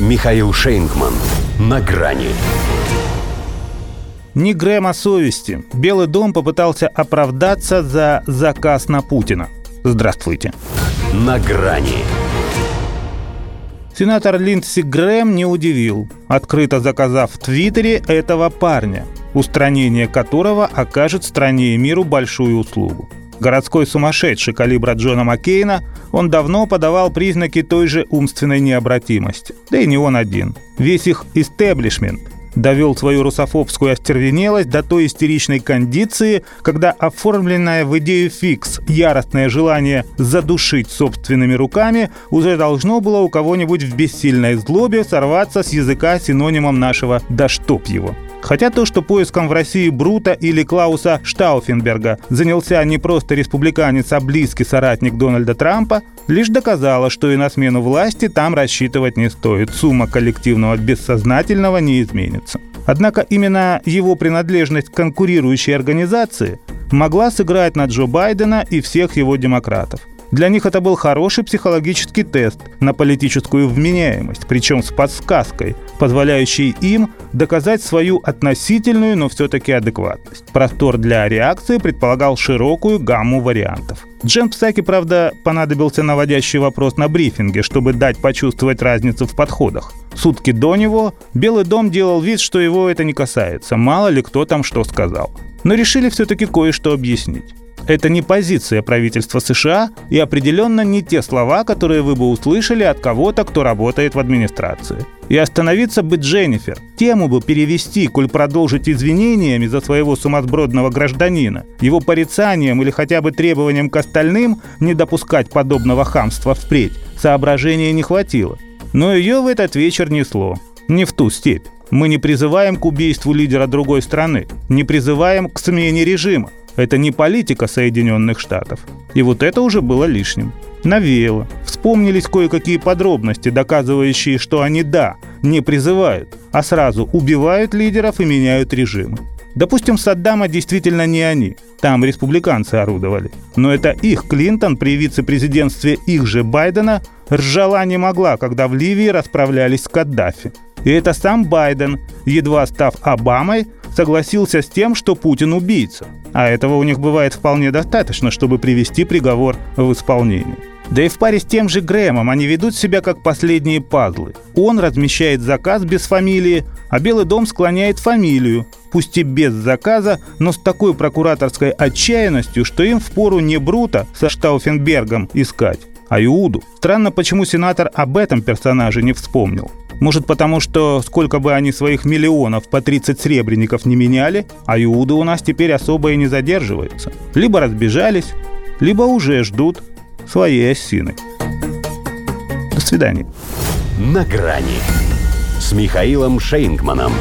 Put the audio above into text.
Михаил Шейнгман. На грани. Ни Грэма совести. Белый дом попытался оправдаться за заказ на Путина. Здравствуйте. На грани. Сенатор Линдси Грэм не удивил, открыто заказав в Твиттере этого парня, устранение которого окажет стране и миру большую услугу. Городской сумасшедший калибра Джона Маккейна, он давно подавал признаки той же умственной необратимости. Да и не он один. Весь их истеблишмент довел свою русофобскую остервенелость до той истеричной кондиции, когда оформленное в идею фикс яростное желание задушить собственными руками уже должно было у кого-нибудь в бессильной злобе сорваться с языка синонимом нашего «да чтоб его». Хотя то, что поиском в России Брута или Клауса Штауфенберга занялся не просто республиканец, а близкий соратник Дональда Трампа, лишь доказало, что и на смену власти там рассчитывать не стоит. Сумма коллективного бессознательного не изменится. Однако именно его принадлежность к конкурирующей организации могла сыграть на Джо Байдена и всех его демократов – для них это был хороший психологический тест на политическую вменяемость, причем с подсказкой, позволяющей им доказать свою относительную, но все-таки адекватность. Простор для реакции предполагал широкую гамму вариантов. Джем Псаки, правда, понадобился наводящий вопрос на брифинге, чтобы дать почувствовать разницу в подходах. Сутки до него Белый дом делал вид, что его это не касается, мало ли кто там что сказал. Но решили все-таки кое-что объяснить. Это не позиция правительства США и определенно не те слова, которые вы бы услышали от кого-то, кто работает в администрации. И остановиться бы Дженнифер, тему бы перевести, коль продолжить извинениями за своего сумасбродного гражданина, его порицанием или хотя бы требованием к остальным не допускать подобного хамства впредь, соображения не хватило. Но ее в этот вечер несло. Не в ту степь. Мы не призываем к убийству лидера другой страны, не призываем к смене режима. Это не политика Соединенных Штатов. И вот это уже было лишним. Навеяло. Вспомнились кое-какие подробности, доказывающие, что они, да, не призывают, а сразу убивают лидеров и меняют режимы. Допустим, Саддама действительно не они. Там республиканцы орудовали. Но это их Клинтон при вице-президентстве их же Байдена ржала не могла, когда в Ливии расправлялись с Каддафи. И это сам Байден, едва став Обамой, согласился с тем, что Путин убийца. А этого у них бывает вполне достаточно, чтобы привести приговор в исполнение. Да и в паре с тем же Грэмом они ведут себя как последние пазлы. Он размещает заказ без фамилии, а Белый дом склоняет фамилию, пусть и без заказа, но с такой прокураторской отчаянностью, что им впору не Брута со Штауфенбергом искать, а Иуду. Странно, почему сенатор об этом персонаже не вспомнил. Может потому, что сколько бы они своих миллионов по 30 сребреников не меняли, а Иуды у нас теперь особо и не задерживаются. Либо разбежались, либо уже ждут своей осины. До свидания. На грани с Михаилом Шейнгманом.